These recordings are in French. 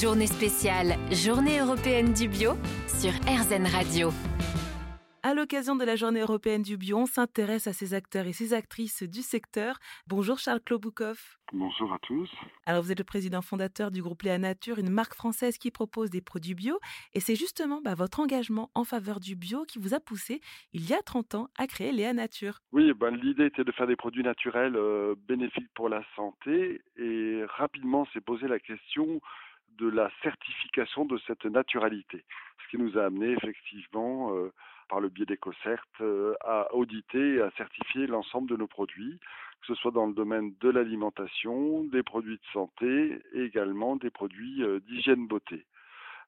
Journée spéciale, Journée européenne du bio sur RZN Radio. À l'occasion de la journée européenne du bio, on s'intéresse à ces acteurs et ces actrices du secteur. Bonjour Charles Kloboukov. Bonjour à tous. Alors vous êtes le président fondateur du groupe Léa Nature, une marque française qui propose des produits bio. Et c'est justement bah, votre engagement en faveur du bio qui vous a poussé, il y a 30 ans, à créer Léa Nature. Oui, ben, l'idée était de faire des produits naturels euh, bénéfiques pour la santé. Et rapidement s'est posé la question de la certification de cette naturalité. Ce qui nous a amené effectivement, euh, par le biais d'EcoCert, euh, à auditer et à certifier l'ensemble de nos produits, que ce soit dans le domaine de l'alimentation, des produits de santé et également des produits euh, d'hygiène beauté.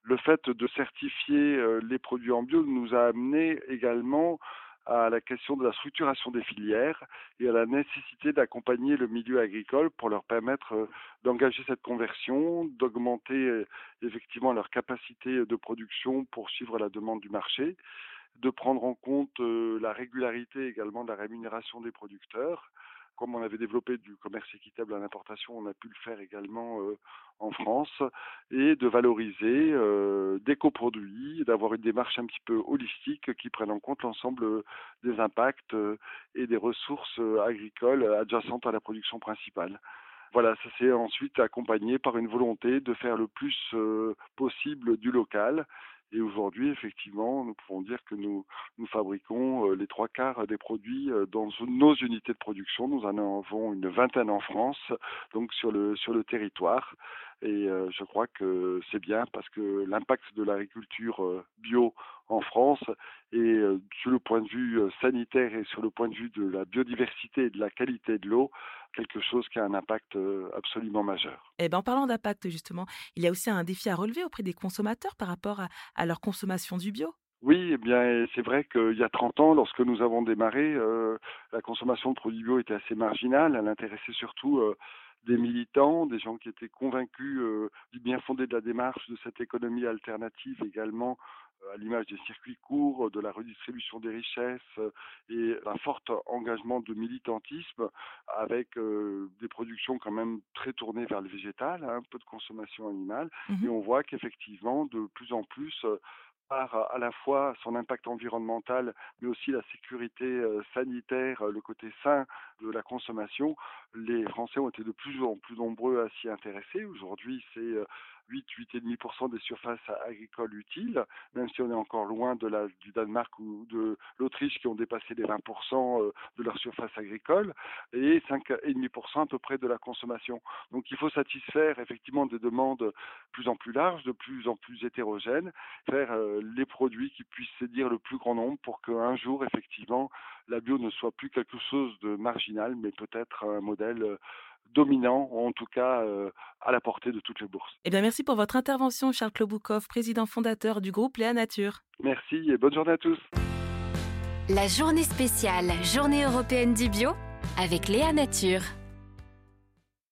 Le fait de certifier les produits en bio nous a amené également à la question de la structuration des filières et à la nécessité d'accompagner le milieu agricole pour leur permettre euh, d'engager cette conversion, d'augmenter euh, effectivement leur capacité de production pour suivre la demande du marché, de prendre en compte euh, la régularité également de la rémunération des producteurs. Comme on avait développé du commerce équitable à l'importation, on a pu le faire également en France, et de valoriser euh, des coproduits, d'avoir une démarche un petit peu holistique qui prenne en compte l'ensemble des impacts euh, et des ressources agricoles adjacentes à la production principale. Voilà, ça s'est ensuite accompagné par une volonté de faire le plus possible du local et aujourd'hui, effectivement, nous pouvons dire que nous, fabriquons euh, les trois quarts des produits euh, dans nos unités de production. Nous en avons une vingtaine en France, donc sur le territoire. Et euh, je crois que c'est bien parce que l'impact de l'agriculture bio en France et sur le point de vue sanitaire et sur le point de vue de la biodiversité et de la qualité de l'eau, quelque chose qui a un impact absolument majeur. Et eh ben, en parlant d'impact, justement, il y a aussi un défi à relever auprès des consommateurs par rapport à, à leur consommation du bio. Oui, eh bien, c'est vrai qu'il y a 30 ans, lorsque nous avons démarré, euh, la consommation de produits bio était assez marginale. Elle intéressait surtout euh, des militants, des gens qui étaient convaincus euh, du bien fondé de la démarche de cette économie alternative également à l'image des circuits courts, de la redistribution des richesses et un fort engagement de militantisme avec des productions quand même très tournées vers le végétal, un hein, peu de consommation animale. Mmh et on voit qu'effectivement, de plus en plus, par à la fois son impact environnemental, mais aussi la sécurité euh, sanitaire, le côté sain de la consommation, les Français ont été de plus en plus nombreux à s'y intéresser. Aujourd'hui, c'est 8, euh, 8,5% des surfaces agricoles utiles, même si on est encore loin de la, du Danemark ou de l'Autriche qui ont dépassé les 20% euh, de leur surface agricole, et 5,5% à peu près de la consommation. Donc il faut satisfaire effectivement des demandes plus en plus larges, de plus en plus hétérogènes, faire les produits qui puissent séduire le plus grand nombre pour qu'un jour, effectivement, la bio ne soit plus quelque chose de marginal, mais peut-être un modèle dominant, en tout cas euh, à la portée de toutes les bourses. Eh bien, merci pour votre intervention, Charles Kloboukov, président fondateur du groupe Léa Nature. Merci et bonne journée à tous. La journée spéciale, journée européenne du bio, avec Léa Nature.